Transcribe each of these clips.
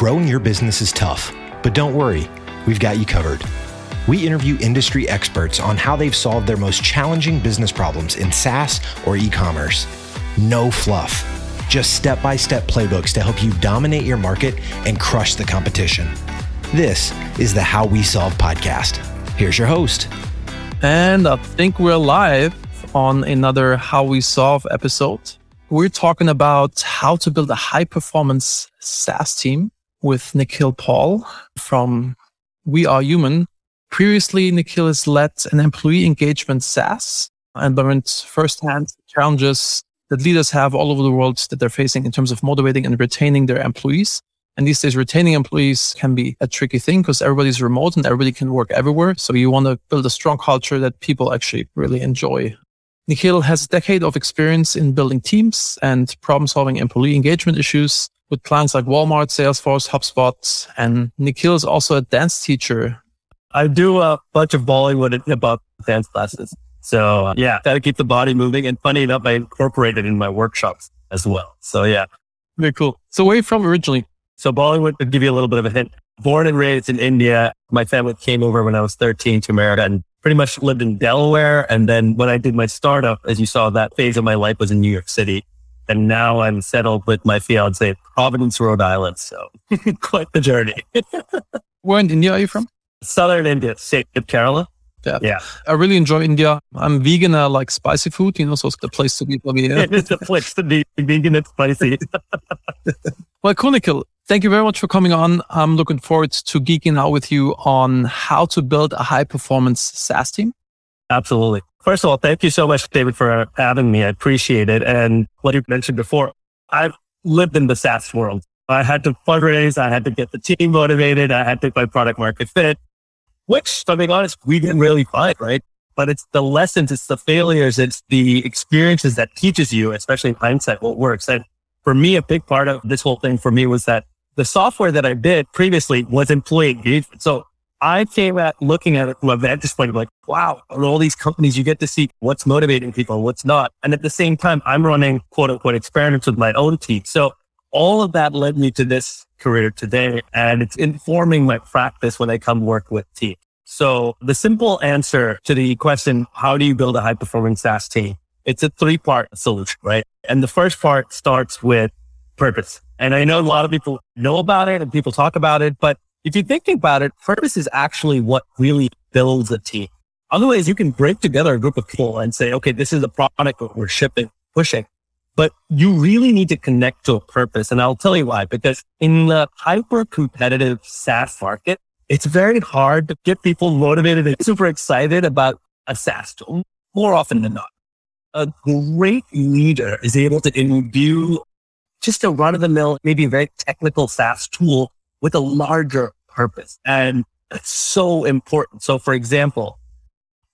Growing your business is tough, but don't worry, we've got you covered. We interview industry experts on how they've solved their most challenging business problems in SaaS or e commerce. No fluff, just step by step playbooks to help you dominate your market and crush the competition. This is the How We Solve podcast. Here's your host. And I think we're live on another How We Solve episode. We're talking about how to build a high performance SaaS team with Nikhil Paul from We Are Human. Previously, Nikhil has led an employee engagement SaaS and learned firsthand challenges that leaders have all over the world that they're facing in terms of motivating and retaining their employees. And these days, retaining employees can be a tricky thing because everybody's remote and everybody can work everywhere. So you want to build a strong culture that people actually really enjoy Nikhil has a decade of experience in building teams and problem solving employee engagement issues with clients like Walmart, Salesforce, HubSpot. And Nikhil is also a dance teacher. I do a bunch of Bollywood and hip hop dance classes. So uh, yeah, got to keep the body moving. And funny enough, I incorporate it in my workshops as well. So yeah. Very cool. So where are you from originally? So Bollywood, to give you a little bit of a hint, born and raised in India. My family came over when I was 13 to America and pretty much lived in Delaware. And then when I did my startup, as you saw, that phase of my life was in New York City. And now I'm settled with my fiance Providence, Rhode Island. So quite the journey. Where in India are you from? Southern India, state of Kerala. Yeah. yeah. I really enjoy India. I'm vegan. I like spicy food, you know, so it's the place to be for me. Yeah. it's the place to be vegan and spicy. well, cool, Nikhil. Thank you very much for coming on. I'm looking forward to geeking out with you on how to build a high performance SaaS team. Absolutely. First of all, thank you so much, David, for having me. I appreciate it. And what you mentioned before, I've lived in the SaaS world. I had to fundraise. I had to get the team motivated. I had to find product market fit, which, to be honest, we didn't really find, right? But it's the lessons, it's the failures, it's the experiences that teaches you, especially in hindsight, what works. And for me, a big part of this whole thing for me was that the software that I did previously was employee engagement. So I came at looking at it from a vantage point of like, wow, all these companies, you get to see what's motivating people, what's not. And at the same time, I'm running quote unquote experiments with my own team. So all of that led me to this career today and it's informing my practice when I come work with teams. So the simple answer to the question, how do you build a high performing SaaS team? It's a three part solution, right? And the first part starts with purpose. And I know a lot of people know about it and people talk about it, but if you think about it, purpose is actually what really builds a team. Otherwise, you can break together a group of people and say, okay, this is a product that we're shipping, pushing. But you really need to connect to a purpose. And I'll tell you why, because in the hyper competitive SaaS market, it's very hard to get people motivated and super excited about a SaaS tool more often than not. A great leader is able to imbue just a run of the mill, maybe a very technical SaaS tool with a larger purpose. And it's so important. So for example,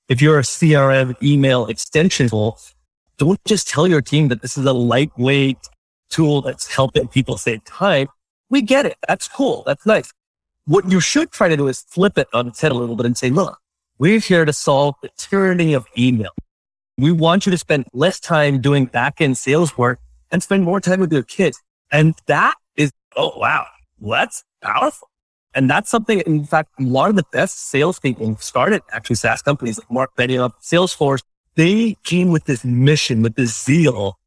if you're a CRM email extension tool, don't just tell your team that this is a lightweight tool that's helping people save time. We get it. That's cool. That's nice. What you should try to do is flip it on its head a little bit and say, look, we're here to solve the tyranny of email. We want you to spend less time doing back end sales work and spend more time with your kids. And that is, oh, wow, well, that's powerful. And that's something, in fact, a lot of the best salespeople started actually SaaS companies like Marc Benioff, Salesforce. They came with this mission, with this zeal.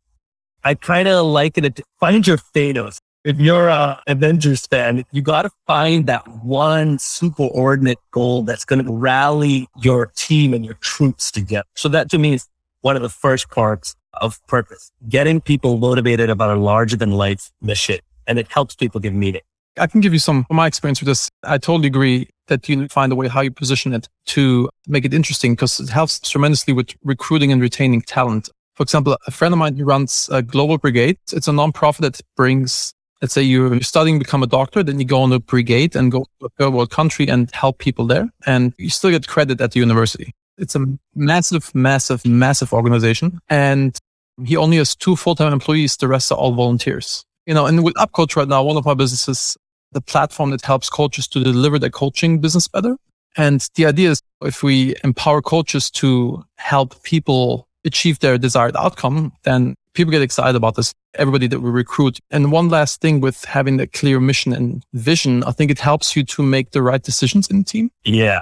I kind of liken it to find your Thanos. If you're a Avengers fan, you got to find that one superordinate goal that's going to rally your team and your troops together. So that to me is one of the first parts of purpose, getting people motivated about a larger than life mission. And it helps people give meaning. I can give you some from my experience with this. I totally agree that you find a way how you position it to make it interesting because it helps tremendously with recruiting and retaining talent. For example, a friend of mine who runs a global brigade. It's a nonprofit that brings, let's say you're studying to become a doctor, then you go on a brigade and go to a third world country and help people there. And you still get credit at the university. It's a massive, massive, massive organization. And he only has two full-time employees. The rest are all volunteers. You know, and with UpCoach right now, one of my businesses, the platform that helps coaches to deliver their coaching business better. And the idea is if we empower coaches to help people achieve their desired outcome, then people get excited about this, everybody that we recruit. And one last thing with having the clear mission and vision, I think it helps you to make the right decisions in the team. Yeah.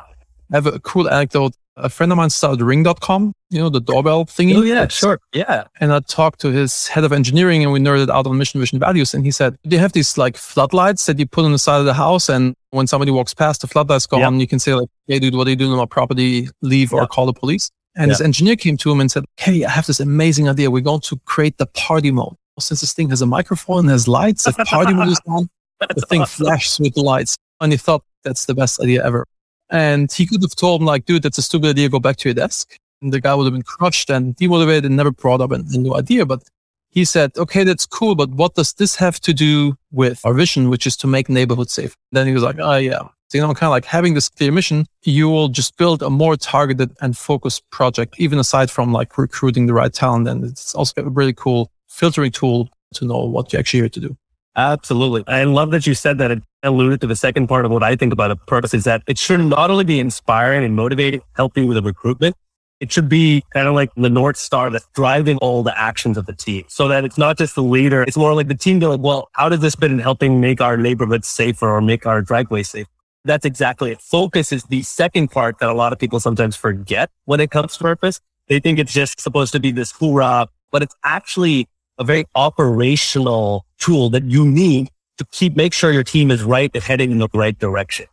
I have a cool anecdote. A friend of mine started ring.com, you know, the doorbell thingy. Oh, yeah, sure. Yeah. And I talked to his head of engineering and we nerded out on mission, vision, values. And he said, they have these like floodlights that you put on the side of the house. And when somebody walks past, the floodlights go Yep. on. You can say like, hey, dude, what are you doing on my property? Leave or call the police. And his engineer came to him and said, Hey, I have this amazing idea. We're going to create the party mode. Since this thing has a microphone and has lights, if party mode is on, the thing awesome. flashes with the lights. And he thought that's the best idea ever. And he could have told him like, dude, that's a stupid idea. Go back to your desk. And the guy would have been crushed and demotivated and never brought up a, new idea. But he said, okay, that's cool. But what does this have to do with our vision, which is to make neighborhoods safe? Then he was like, oh yeah. So, you know, kind of like having this clear mission, you will just build a more targeted and focused project, even aside from like recruiting the right talent. And it's also a really cool filtering tool to know what you're actually here to do. Absolutely. I love that you said that. It alluded to the second part of what I think about a purpose is that it should not only be inspiring and motivating, helping with the recruitment, it should be kind of like the North Star that's driving all the actions of the team so that it's not just the leader. It's more like the team like, well, how does this fit in helping make our neighborhoods safer or make our driveway safe? That's exactly it. Focus is the second part that a lot of people sometimes forget when it comes to purpose. They think it's just supposed to be this hoorah, but it's actually a very operational tool that you need to keep, make sure your team is right and heading in the right direction.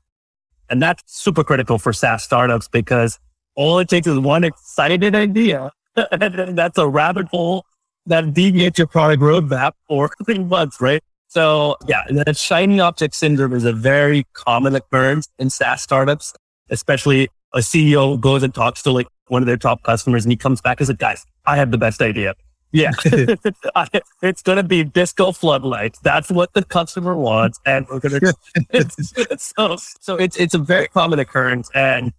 And that's super critical for SaaS startups because all it takes is one excited idea. and that's a rabbit hole that deviates your product roadmap for three months, right? So yeah, that shiny object syndrome is a very common occurrence in SaaS startups, especially a CEO goes and talks to like one of their top customers and he comes back and says, guys, I have the best idea. Yeah. it's going to be disco floodlights. That's what the customer wants. And we're going to, so, so it's, it's a very common occurrence and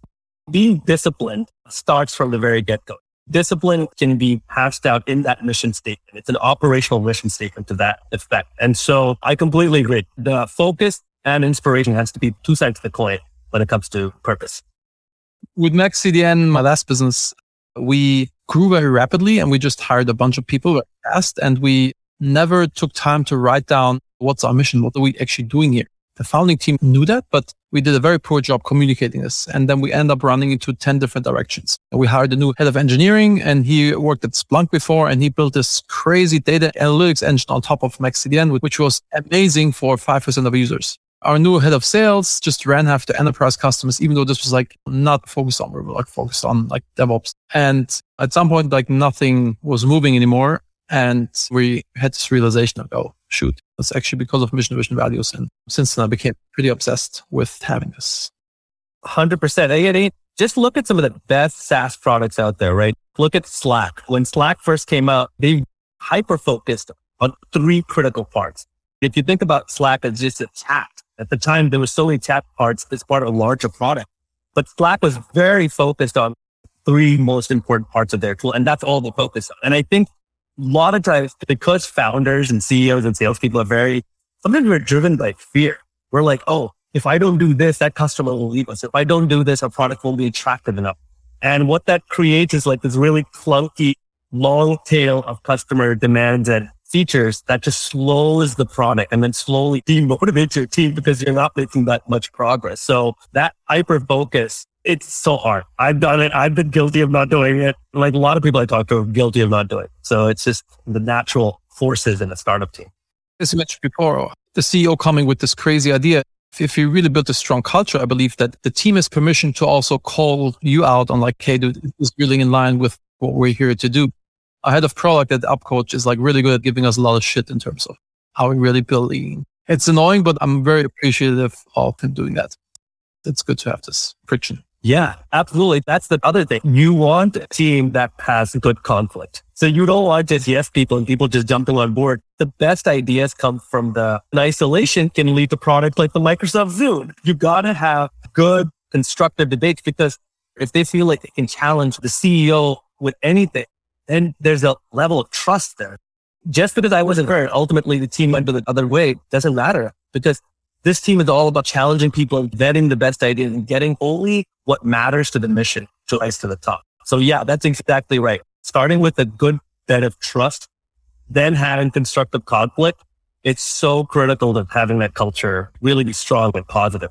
being disciplined starts from the very get go. Discipline can be hashed out in that mission statement. It's an operational mission statement to that effect. And so I completely agree. The focus and inspiration has to be two sides of the coin when it comes to purpose. With MaxCDN, my last business, we grew very rapidly and we just hired a bunch of people fast and we never took time to write down what's our mission? What are we actually doing here? The founding team knew that, but we did a very poor job communicating this. And then we end up running into 10 different directions. We hired a new head of engineering and he worked at Splunk before and he built this crazy data analytics engine on top of MaxCDN, which was amazing for 5% of users. Our new head of sales just ran after enterprise customers, even though this was like not focused on, were like focused on like DevOps. And at some point, like nothing was moving anymore. And we had this realization of, oh, shoot, it's actually because of mission, vision, values. And since then, I became pretty obsessed with having this. 100%. And it- Just look at some of the best SaaS products out there, right? Look at Slack. When Slack first came out, they hyper focused on three critical parts. If you think about Slack as just a chat, at the time there were so many tap parts as part of a larger product, but Slack was very focused on three most important parts of their tool. And that's all they focus on. And I think a lot of times because founders and CEOs and salespeople are very, sometimes we're driven by fear. We're like, oh, if I don't do this, that customer will leave us. If I don't do this, our product won't be attractive enough. And what that creates is like this really clunky long tail of customer demands and features that just slows the product and then slowly demotivates your team because you're not making that much progress. So that hyper focus, it's so hard. I've done it. I've been guilty of not doing it. Like a lot of people I talk to are guilty of not doing it. So it's just the natural forces in a startup team. As you mentioned before, the CEO coming with this crazy idea. If you really built a strong culture, I believe that the team has permission to also call you out on like, hey, dude, this is really in line with what we're here to do. Our head of product at UpCoach is like really good at giving us a lot of shit in terms of how we really build lean. It's annoying, but I'm very appreciative of him doing that. It's good to have this friction. Yeah, absolutely. That's the other thing. You want a team that has good conflict. So you don't want just yes people and people just jumping on board. The best ideas come from the isolation can lead to products like the Microsoft Zoom. You gotta have good constructive debates because if they feel like they can challenge the CEO with anything, then there's a level of trust there. Just because I wasn't there, ultimately the team went the other way doesn't matter because this team is all about challenging people and vetting the best ideas and getting only what matters to the mission to rise to the top. So yeah, that's exactly right. Starting with a good bed of trust then having constructive conflict, it's so critical to having that culture really be strong and positive.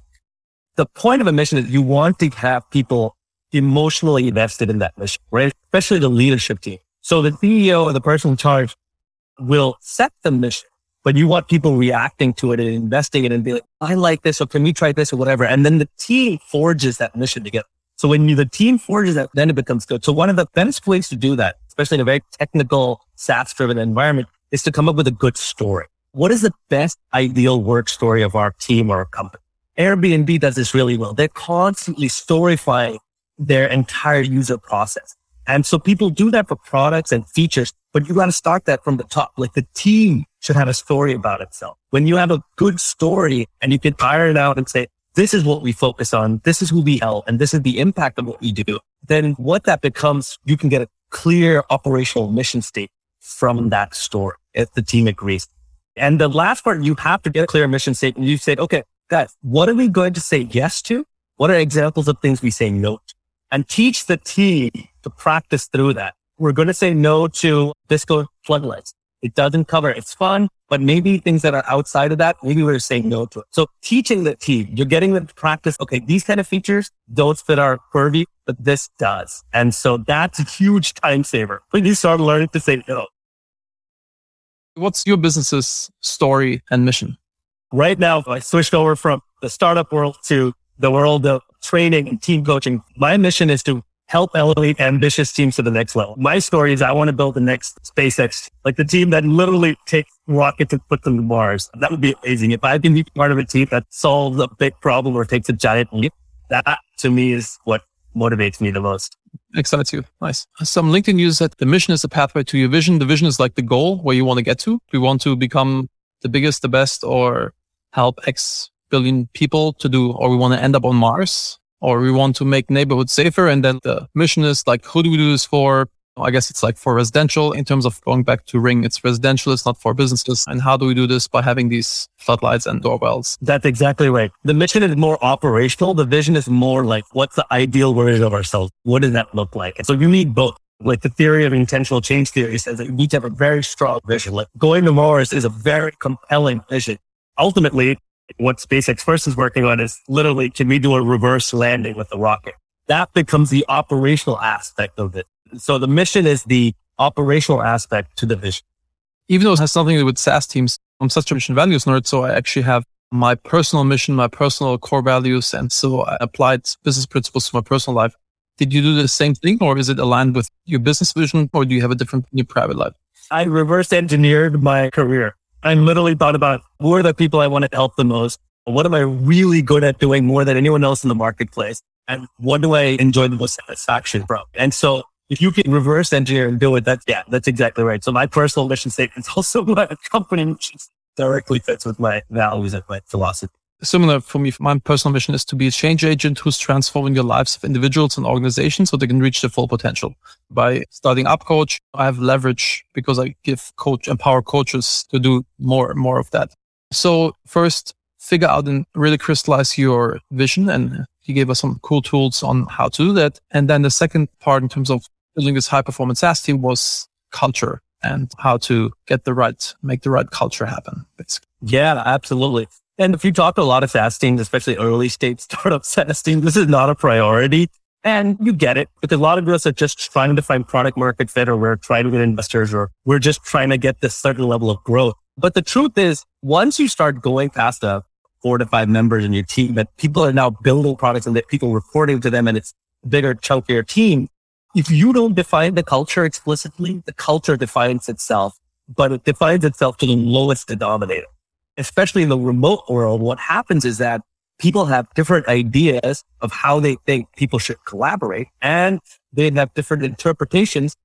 The point of a mission is you want to have people emotionally invested in that mission, right? Especially the leadership team. So the CEO or the person in charge will set the mission, but you want people reacting to it and investing in it and be like, I like this, or can we try this or whatever. And then the team forges that mission together. So when you, the team forges that, then it becomes good. So one of the best ways to do that, especially in a very technical SaaS driven environment is to come up with a good story. What is the best ideal work story of our team or our company? Airbnb does this really well. They're constantly storyfying their entire user process. And so people do that for products and features, but you got to start that from the top. Like the team should have a story about itself. When you have a good story and you can iron it out and say, this is what we focus on. This is who we help and this is the impact of what we do. Then what that becomes, you can get a clear operational mission state from that story if the team agrees. And the last part, you have to get a clear mission statement. And you say, okay, guys, what are we going to say yes to? What are examples of things we say no to? And teach the team to practice through that. We're going to say no to disco floodlights. It doesn't cover. It's fun, but maybe things that are outside of that, maybe we're saying no to it. So teaching the team, you're getting them to practice. Okay, these kind of features don't fit our purview, but this does. And so that's a huge time saver when you start learning to say no. What's your business's story and mission? Right now, I switched over from the startup world to the world of training and team coaching. My mission is to help elevate ambitious teams to the next level. My story is I want to build the next SpaceX, like the team that literally takes rockets and puts them to Mars. That would be amazing. If I can be part of a team that solves a big problem or takes a giant leap, that to me is what motivates me the most. Excites you. Nice. Some LinkedIn users said the mission is the pathway to your vision. The vision is like the goal where you want to get to. We want to become the biggest, the best, or help X billion people to do, or we want to end up on Mars, or we want to make neighborhoods safer. And then the mission is like, who do we do this for? I guess it's like for residential in terms of going back to Ring. It's residential. It's not for businesses. And how do we do this by having these floodlights and doorbells? That's exactly right. The mission is more operational. The vision is more like, what's the ideal version of ourselves? What does that look like? And so you need both. Like the theory of intentional change theory says that you need to have a very strong vision. Like going to Mars is a very compelling vision. Ultimately, what SpaceX first is working on is literally, can we do a reverse landing with the rocket? That becomes the operational aspect of it. So the mission is the operational aspect to the vision. Even though it has something to do with SaaS teams, I'm such a mission values nerd. So I actually have my personal mission, my personal core values. And so I applied business principles to my personal life. Did you do the same thing or is it aligned with your business vision or do you have a different in your private life? I reverse engineered my career. I literally thought about who are the people I want to help the most? What am I really good at doing more than anyone else in the marketplace? And what do I enjoy the most satisfaction from? And so if you can reverse engineer and do it, that's, yeah, that's exactly right. So my personal mission statement is also my company mission directly fits with my values and my philosophy. Similar for me, my personal mission is to be a change agent who's transforming the lives of individuals and organizations so they can reach their full potential. By starting UpCoach, I have leverage because I give coach, empower coaches to do more and more of that. So first, figure out and really crystallize your vision. And he gave us some cool tools on how to do that. And then the second part in terms of building this high performance SaaS team was culture and how to get the right, make the right culture happen, basically. Yeah, absolutely. And if you talk to a lot of SaaS teams, especially early stage startup SaaS teams, this is not a priority. And you get it because a lot of us are just trying to find product market fit or we're trying to get investors or we're just trying to get this certain level of growth. But the truth is once you start going past a four to five members in your team that people are now building products and that people reporting to them and it's bigger, chunkier team. If you don't define the culture explicitly, the culture defines itself, but it defines itself to the lowest denominator especially in the remote world, what happens is that people have different ideas of how they think people should collaborate and they have different interpretations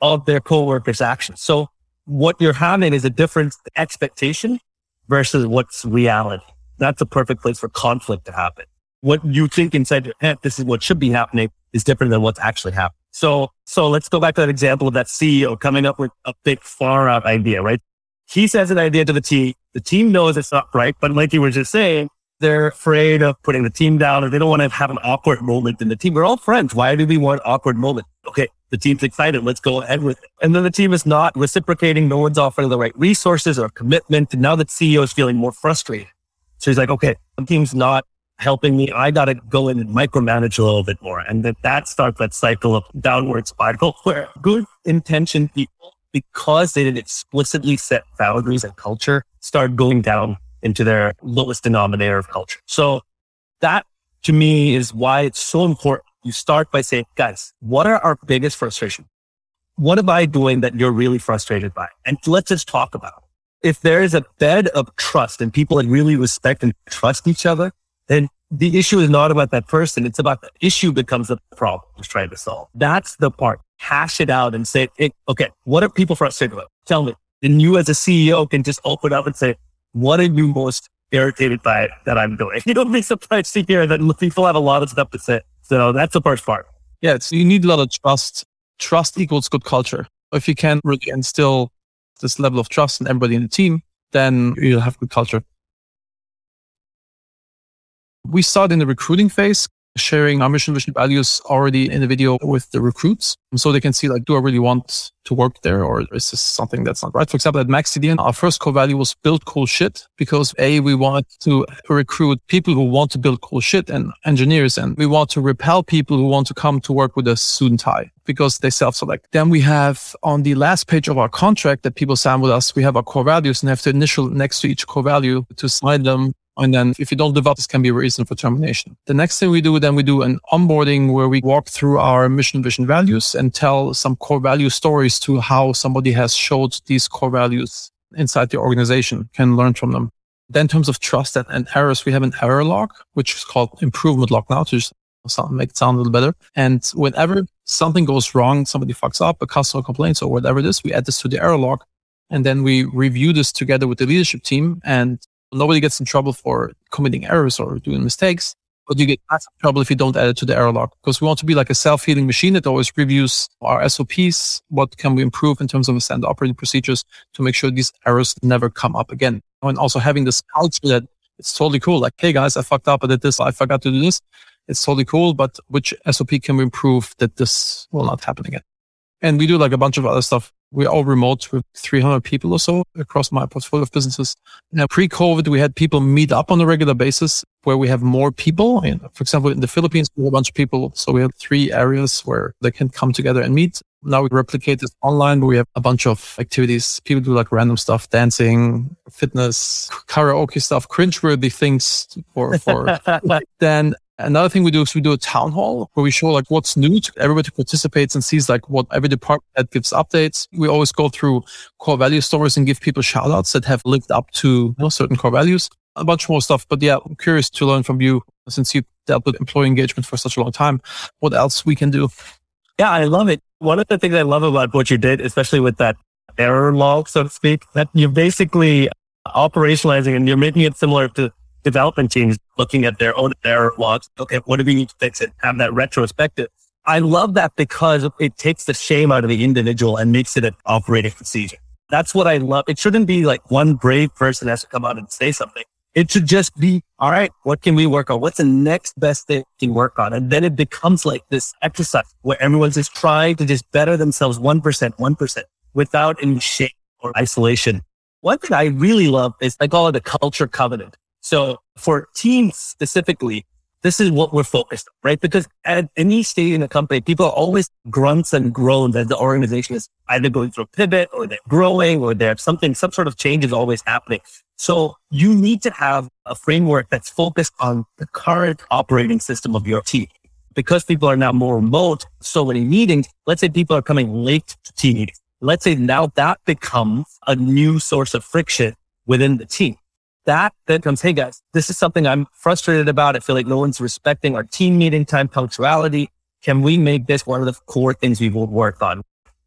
of their coworkers' actions. So what you're having is a different expectation versus what's reality. That's a perfect place for conflict to happen. What you think inside your head, this is what should be happening is different than what's actually happening. So, so let's go back to that example of that CEO coming up with a big far out idea, right? He says an idea to the team. The team knows it's not right, but like you were just saying, they're afraid of putting the team down or they don't want to have an awkward moment in the team. We're all friends. Why do we want awkward moment? Okay. The team's excited. Let's go ahead with it. And then the team is not reciprocating. No one's offering the right resources or commitment. And now the CEO is feeling more frustrated. So he's like, okay, the team's not helping me. I got to go in and micromanage a little bit more. And that, that starts that cycle of downward spiral where good intentioned people, because they didn't explicitly set boundaries and culture, start going down into their lowest denominator of culture. So that to me is why it's so important. You start by saying, guys, what are our biggest frustrations? What am I doing that you're really frustrated by? And let's just talk about it. If there is a bed of trust and people that really respect and trust each other, then the issue is not about that person. It's about the issue becomes the problem we're trying to solve. That's the part. Hash it out and say, hey, okay, what are people frustrated about? Tell me. Then you as a CEO can just open up and say, what are you most irritated by that I'm doing? You don't be surprised to hear that people have a lot of stuff to say. So that's the first part. Yeah, so you need a lot of trust. Trust equals good culture. If you can really instill this level of trust in everybody in the team, then you'll have good culture. We start in the recruiting phase sharing our mission, vision, values already in the video with the recruits. So they can see like, do I really want to work there or is this something that's not right? For example, at MaxCDN, our first core value was build cool shit because A, we wanted to recruit people who want to build cool shit and engineers. And we want to repel people who want to come to work with a and tie because they self-select. Then we have on the last page of our contract that people sign with us, we have our core values and have to initial next to each core value to sign them and then if you don't live up, this can be a reason for termination. The next thing we do, then we do an onboarding where we walk through our mission, vision, values and tell some core value stories to how somebody has showed these core values inside the organization, can learn from them. Then in terms of trust and, and errors, we have an error log, which is called improvement log now to make it sound a little better. And whenever something goes wrong, somebody fucks up, a customer complains or whatever it is, we add this to the error log. And then we review this together with the leadership team and Nobody gets in trouble for committing errors or doing mistakes, but you get in trouble if you don't add it to the error log because we want to be like a self-healing machine that always reviews our SOPs. What can we improve in terms of standard operating procedures to make sure these errors never come up again? And also having this culture that it's totally cool. Like, hey guys, I fucked up. I did this. I forgot to do this. It's totally cool. But which SOP can we improve that this will not happen again? And we do like a bunch of other stuff we're all remote with 300 people or so across my portfolio of businesses. Now, pre-COVID, we had people meet up on a regular basis where we have more people. And for example, in the Philippines, we have a bunch of people. So we have three areas where they can come together and meet. Now we replicate this online, but we have a bunch of activities. People do like random stuff, dancing, fitness, karaoke stuff, cringeworthy things for, for then Another thing we do is we do a town hall where we show like what's new. to Everybody participates and sees like what every department gives updates. We always go through core value stories and give people shout outs that have lived up to you know, certain core values. A bunch more stuff. But yeah, I'm curious to learn from you since you dealt with employee engagement for such a long time. What else we can do? Yeah, I love it. One of the things I love about what you did, especially with that error log, so to speak, that you're basically operationalizing and you're making it similar to development teams looking at their own error logs. Okay, what do we need to fix it? Have that retrospective. I love that because it takes the shame out of the individual and makes it an operating procedure. That's what I love. It shouldn't be like one brave person has to come out and say something. It should just be, all right, what can we work on? What's the next best thing we can work on? And then it becomes like this exercise where everyone's just trying to just better themselves 1%, 1% without any shame or isolation. One thing I really love is I call it a culture covenant. So for teams specifically, this is what we're focused on, right? Because at any stage in a company, people are always grunts and groans as the organization is either going through a pivot or they're growing or there's something, some sort of change is always happening. So you need to have a framework that's focused on the current operating system of your team. Because people are now more remote, so many meetings, let's say people are coming late to team meetings. Let's say now that becomes a new source of friction within the team that then comes, hey guys, this is something I'm frustrated about. I feel like no one's respecting our team meeting time punctuality. Can we make this one of the core things we will work on?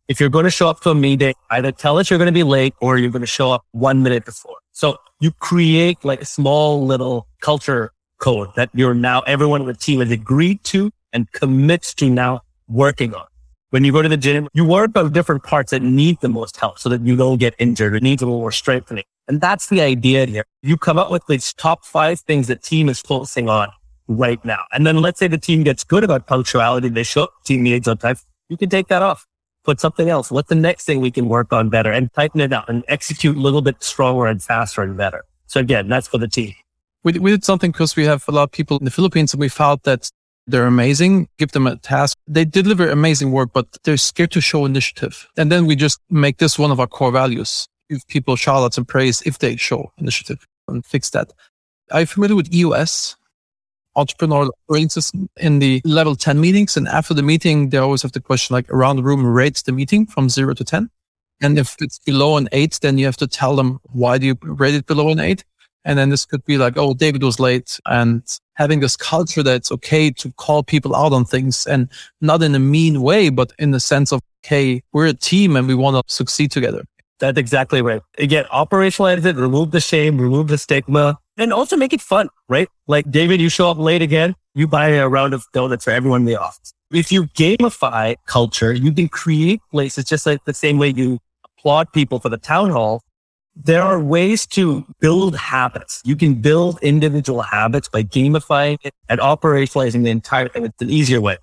If you're going to show up to a meeting, either tell us you're going to be late or you're going to show up one minute before. So you create like a small little culture code that you're now everyone in the team has agreed to and commits to now working on. When you go to the gym, you work on different parts that need the most help so that you don't get injured. It needs a little more strengthening. And that's the idea here. You come up with these top five things that team is focusing on right now. And then let's say the team gets good about punctuality. They show team needs on time. You can take that off, put something else. What's the next thing we can work on better and tighten it up and execute a little bit stronger and faster and better. So again, that's for the team. We, we did something because we have a lot of people in the Philippines and we found that they're amazing. Give them a task. They deliver amazing work, but they're scared to show initiative. And then we just make this one of our core values. Give people shout and praise if they show initiative and fix that. Are you familiar with EOS? Entrepreneurial Operating System in the level 10 meetings. And after the meeting, they always have the question like around the room rates the meeting from zero to 10. And if it's below an eight, then you have to tell them why do you rate it below an eight? And then this could be like, oh, David was late and having this culture that it's okay to call people out on things and not in a mean way, but in the sense of, okay, we're a team and we want to succeed together. That's exactly right. Again, operationalize it, remove the shame, remove the stigma, and also make it fun, right? Like David, you show up late again, you buy a round of donuts for everyone in the office. If you gamify culture, you can create places just like the same way you applaud people for the town hall there are ways to build habits. You can build individual habits by gamifying it and operationalizing the entire thing. It's an easier way.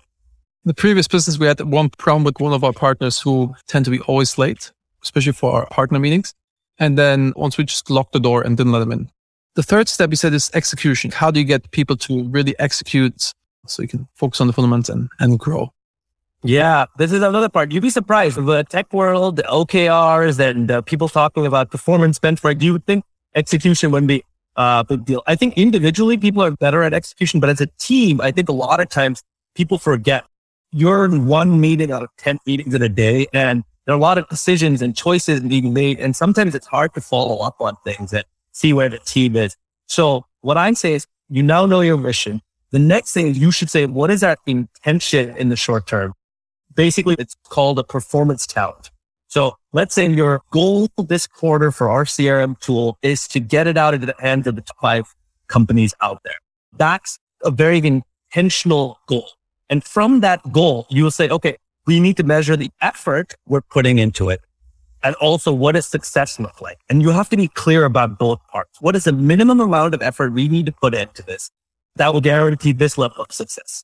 The previous business, we had one problem with one of our partners who tend to be always late, especially for our partner meetings. And then once we just locked the door and didn't let them in. The third step, we said, is execution. How do you get people to really execute so you can focus on the fundamentals and, and grow? Yeah, this is another part. You'd be surprised. The tech world, the OKRs, and people talking about performance benchmark. Do you think execution wouldn't be a big deal. I think individually people are better at execution, but as a team, I think a lot of times people forget you're in one meeting out of 10 meetings in a day and there are a lot of decisions and choices being made. And sometimes it's hard to follow up on things and see where the team is. So what I say is you now know your mission. The next thing is you should say, what is our intention in the short term? basically it's called a performance talent. So let's say your goal this quarter for our CRM tool is to get it out into the hands of the top five companies out there. That's a very intentional goal. And from that goal, you will say, okay, we need to measure the effort we're putting into it. And also what does success look like? And you have to be clear about both parts. What is the minimum amount of effort we need to put into this that will guarantee this level of success?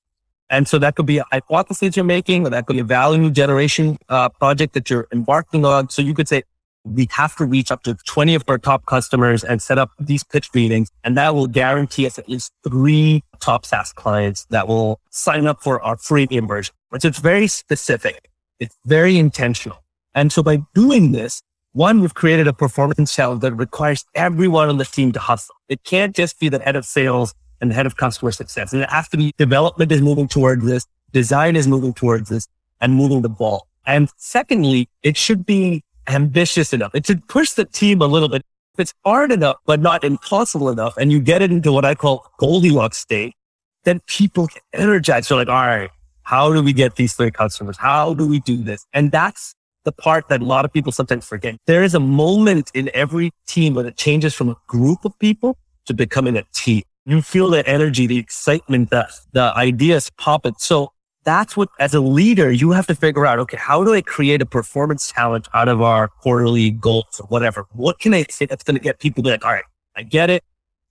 And so that could be a hypothesis you're making, or that could be a value generation uh, project that you're embarking on. So you could say, we have to reach up to 20 of our top customers and set up these pitch meetings. And that will guarantee us at least three top SaaS clients that will sign up for our freemium version. So it's very specific. It's very intentional. And so by doing this, one, we've created a performance challenge that requires everyone on the team to hustle. It can't just be the head of sales and the head of customer success. And it has to be development is moving towards this, design is moving towards this and moving the ball. And secondly, it should be ambitious enough. It should push the team a little bit. If it's hard enough, but not impossible enough, and you get it into what I call Goldilocks state, then people get energized. So like, all right, how do we get these three customers? How do we do this? And that's the part that a lot of people sometimes forget. There is a moment in every team when it changes from a group of people to becoming a team you feel the energy, the excitement, the, the ideas pop it. So that's what, as a leader, you have to figure out, okay, how do I create a performance challenge out of our quarterly goals or whatever? What can I say that's going to get people to be like, all right, I get it.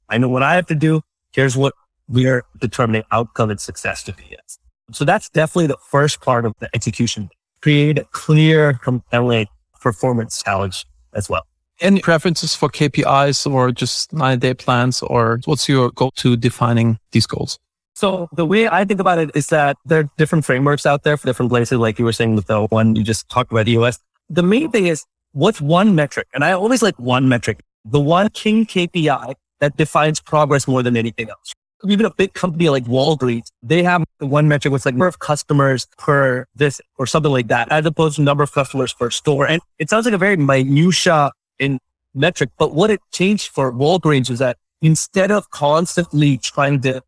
I know what I have to do. Here's what we're determining outcome and success to be. Yes. So that's definitely the first part of the execution. Create a clear, compelling performance challenge as well. Any preferences for KPIs or just nine day plans or what's your go to defining these goals? So the way I think about it is that there are different frameworks out there for different places. Like you were saying with the one you just talked about EOS. The US the main thing is what's one metric? And I always like one metric, the one king KPI that defines progress more than anything else. Even a big company like Walgreens, they have one metric with like number of customers per this or something like that, as opposed to number of customers per store. And it sounds like a very minutia in metric. But what it changed for Walgreens was that instead of constantly trying to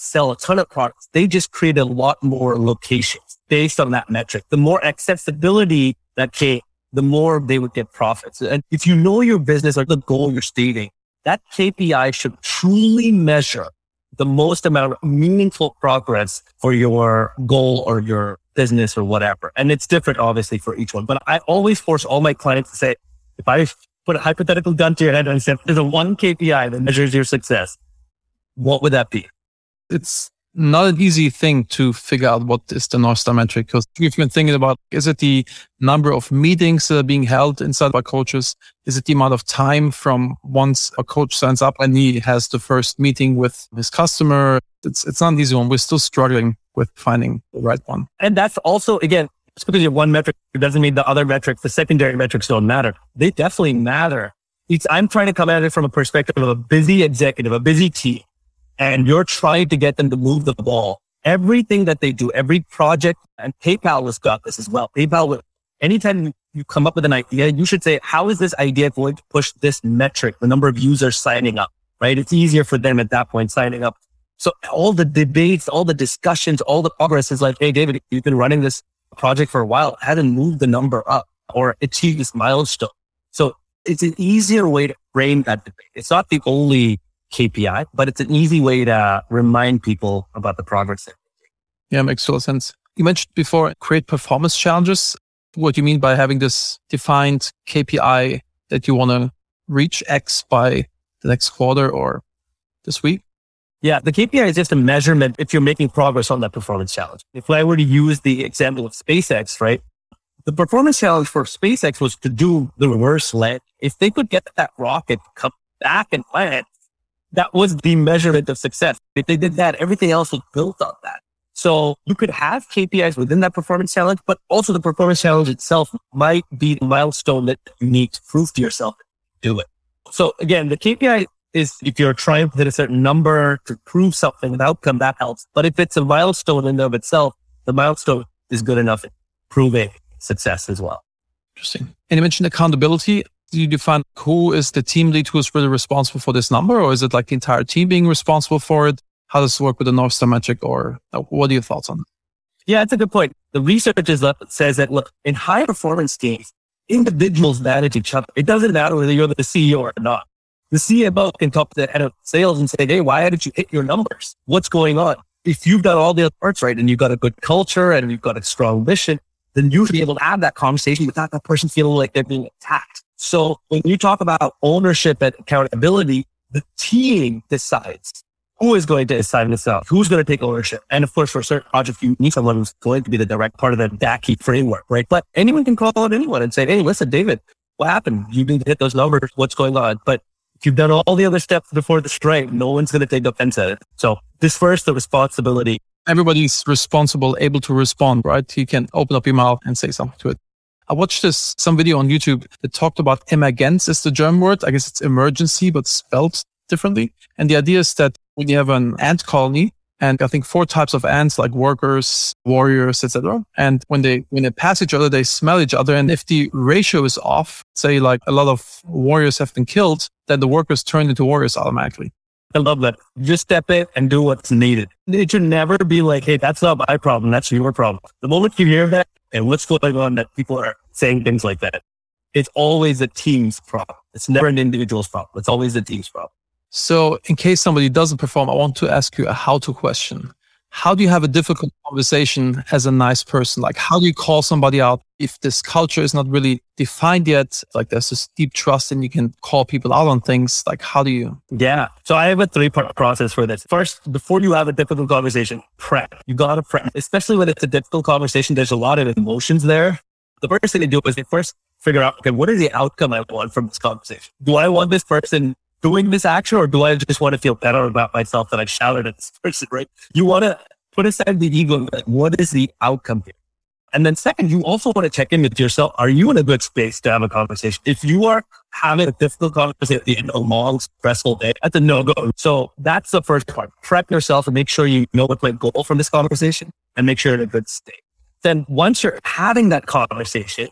sell a ton of products, they just create a lot more locations based on that metric. The more accessibility that came, the more they would get profits. And if you know your business or the goal you're stating, that KPI should truly measure the most amount of meaningful progress for your goal or your business or whatever. And it's different, obviously, for each one. But I always force all my clients to say, if I put a hypothetical gun to your head and said, there's a one KPI that measures your success, what would that be? It's not an easy thing to figure out what is the North Star metric. Because you've been thinking about, is it the number of meetings that are being held inside by coaches? Is it the amount of time from once a coach signs up and he has the first meeting with his customer? It's, it's not an easy one. We're still struggling with finding the right one. And that's also, again, just because you have one metric, it doesn't mean the other metrics, the secondary metrics don't matter. They definitely matter. It's, I'm trying to come at it from a perspective of a busy executive, a busy team and you're trying to get them to move the ball. Everything that they do, every project, and PayPal has got this as well. PayPal anytime you come up with an idea, you should say, how is this idea going to push this metric, the number of users signing up, right? It's easier for them at that point signing up. So all the debates, all the discussions, all the progress is like, Hey, David, you've been running this project for a while, hadn't moved the number up or achieved this milestone. So it's an easier way to frame that debate. It's not the only KPI, but it's an easy way to remind people about the progress. Yeah, makes total sense. You mentioned before create performance challenges. What do you mean by having this defined KPI that you want to reach X by the next quarter or this week? Yeah, the KPI is just a measurement if you're making progress on that performance challenge. If I were to use the example of SpaceX, right? The performance challenge for SpaceX was to do the reverse land. If they could get that rocket come back and land, that was the measurement of success. If they did that, everything else was built on that. So you could have KPIs within that performance challenge, but also the performance challenge itself might be the milestone that you need to prove to yourself do it. So again, the KPI is if you're trying to hit a certain number to prove something, an outcome that helps. But if it's a milestone in and of itself, the milestone is good enough at proving success as well. Interesting. And you mentioned accountability do you define who is the team lead who is really responsible for this number, or is it like the entire team being responsible for it? How does it work with the North Star metric, or uh, what are your thoughts on That? Yeah, it's a good point. The research is, says that look, in high performance teams, individuals manage each other. It doesn't matter whether you're the CEO or not. The CMO can talk to the head of sales and say, Hey, why didn't you hit your numbers? What's going on? If you've done all the other parts right and you've got a good culture and you've got a strong mission, then you should be able to have that conversation without that person feeling like they're being attacked. So when you talk about ownership and accountability, the team decides who is going to assign this out, who's going to take ownership. And of course, for certain projects, you need someone who's going to be the direct part of the DACI framework, right? But anyone can call out anyone and say, Hey, listen, David, what happened? You didn't hit those numbers. What's going on? But if you've done all the other steps before the strike, no one's going to take offense at it. So this first, the responsibility. Everybody's responsible, able to respond, right? You can open up your mouth and say something to it. I watched this some video on YouTube that talked about emergenz is the German word. I guess it's emergency, but spelled differently. And the idea is that when you have an ant colony, and I think four types of ants like workers, warriors, etc. And when they when they pass each other, they smell each other. And if the ratio is off, say like a lot of warriors have been killed, then the workers turn into warriors automatically. I love that. Just step in and do what's needed. It should never be like, hey, that's not my problem. That's your problem. The moment you hear that and what's going on that people are saying things like that, it's always a team's problem. It's never an individual's problem. It's always a team's problem. So in case somebody doesn't perform, I want to ask you a how to question how do you have a difficult conversation as a nice person? Like, how do you call somebody out if this culture is not really defined yet? Like, there's this deep trust and you can call people out on things. Like, how do you? Yeah. So I have a three part process for this. First, before you have a difficult conversation, prep. You got to prep, especially when it's a difficult conversation. There's a lot of emotions there. The first thing to do is they first figure out, okay, what is the outcome I want from this conversation? Do I want this person doing this action or do I just want to feel better about myself that I shouted at this person, right? You want to put aside the ego. Like, what is the outcome here? And then second, you also want to check in with yourself. Are you in a good space to have a conversation? If you are having a difficult conversation at the end of a long, stressful day, that's a no-go. So that's the first part. Prep yourself and make sure you know what my goal from this conversation and make sure you're in a good state. Then once you're having that conversation,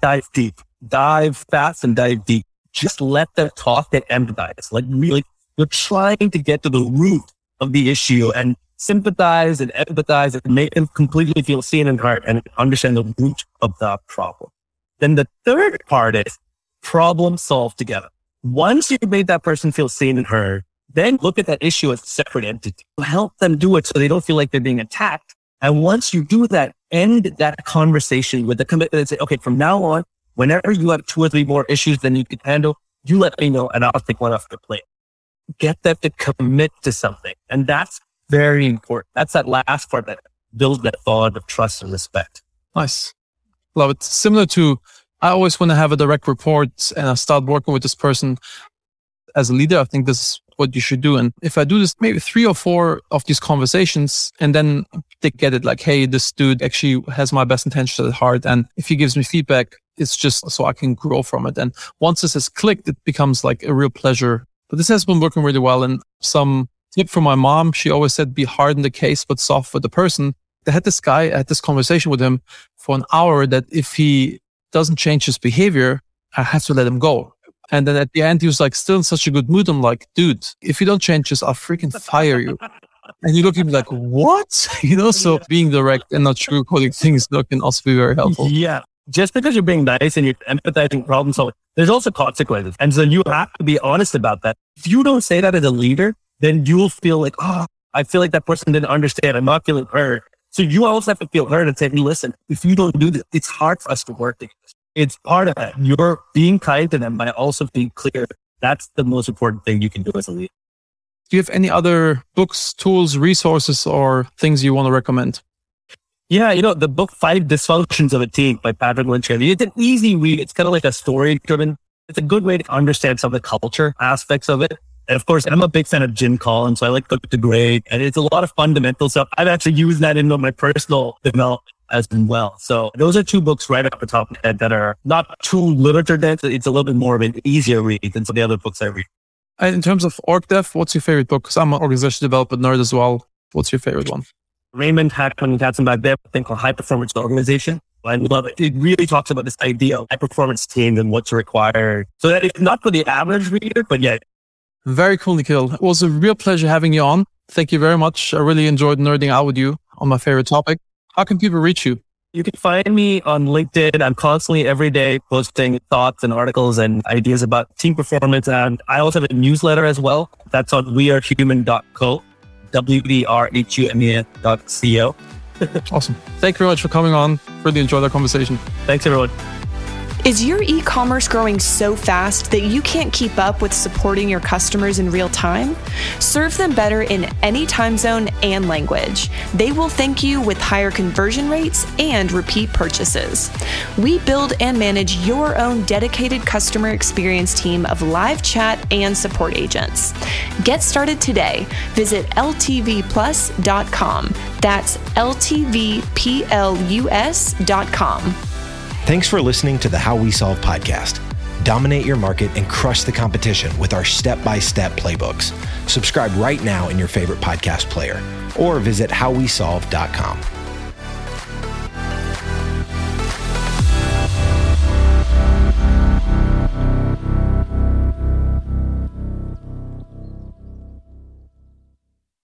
dive deep, dive fast and dive deep just let them talk and empathize. Like really, you're trying to get to the root of the issue and sympathize and empathize and make them completely feel seen and heard and understand the root of the problem. Then the third part is problem solve together. Once you've made that person feel seen and heard, then look at that issue as a separate entity. Help them do it so they don't feel like they're being attacked. And once you do that, end that conversation with the commitment and say, okay, from now on, Whenever you have two or three more issues than you can handle, you let me know and I'll take one off the plate. Get them to commit to something. And that's very important. That's that last part that builds that bond of trust and respect. Nice. Love it. Similar to, I always want to have a direct report and I start working with this person as a leader. I think this is what you should do. And if I do this, maybe three or four of these conversations and then they get it like, Hey, this dude actually has my best intentions at heart. And if he gives me feedback, it's just so I can grow from it. And once this has clicked, it becomes like a real pleasure. But this has been working really well. And some tip from my mom, she always said, be hard in the case, but soft for the person. I had this guy, I had this conversation with him for an hour that if he doesn't change his behavior, I have to let him go. And then at the end, he was like still in such a good mood. I'm like, dude, if you don't change this, I'll freaking fire you. And you look at me like, what? You know, so being direct and not sugarcoating things can also be very helpful. Yeah. Just because you're being nice and you're empathizing problem solving, there's also consequences. And so you have to be honest about that. If you don't say that as a leader, then you'll feel like, oh, I feel like that person didn't understand. I'm not feeling heard. So you also have to feel heard and say, listen, if you don't do this, it's hard for us to work together it's part of it. You're being kind to them by also being clear. That's the most important thing you can do as a leader. Do you have any other books, tools, resources, or things you want to recommend? Yeah, you know, the book Five Dysfunctions of a Team by Patrick Lencioni. It's an easy read. It's kind of like a story driven. It's a good way to understand some of the culture aspects of it. And of course, I'm a big fan of Jim Collins, so I like Good to Great, and it's a lot of fundamental stuff. I've actually used that in my personal development as well. So those are two books right off the top of my head that are not too literature dense. It's a little bit more of an easier read than some of the other books I read. And in terms of org dev, what's your favorite book? Because I'm an organization development nerd as well. What's your favorite one? Raymond Hackman Katzenbach, they have a thing called High Performance Organization. I love it. It really talks about this idea of high performance teams and what's required. So that it's not for the average reader, but yet. Very cool, Nikhil. It was a real pleasure having you on. Thank you very much. I really enjoyed nerding out with you on my favorite topic. How can people reach you? You can find me on LinkedIn. I'm constantly every day posting thoughts and articles and ideas about team performance. And I also have a newsletter as well. That's on wearehuman.co, W-E-R-H-U-M-E-N dot C-O. awesome. Thank you very much for coming on. Really enjoyed our conversation. Thanks, everyone. Is your e commerce growing so fast that you can't keep up with supporting your customers in real time? Serve them better in any time zone and language. They will thank you with higher conversion rates and repeat purchases. We build and manage your own dedicated customer experience team of live chat and support agents. Get started today. Visit ltvplus.com. That's ltvplus.com. Thanks for listening to the How We Solve podcast. Dominate your market and crush the competition with our step by step playbooks. Subscribe right now in your favorite podcast player or visit howwesolve.com.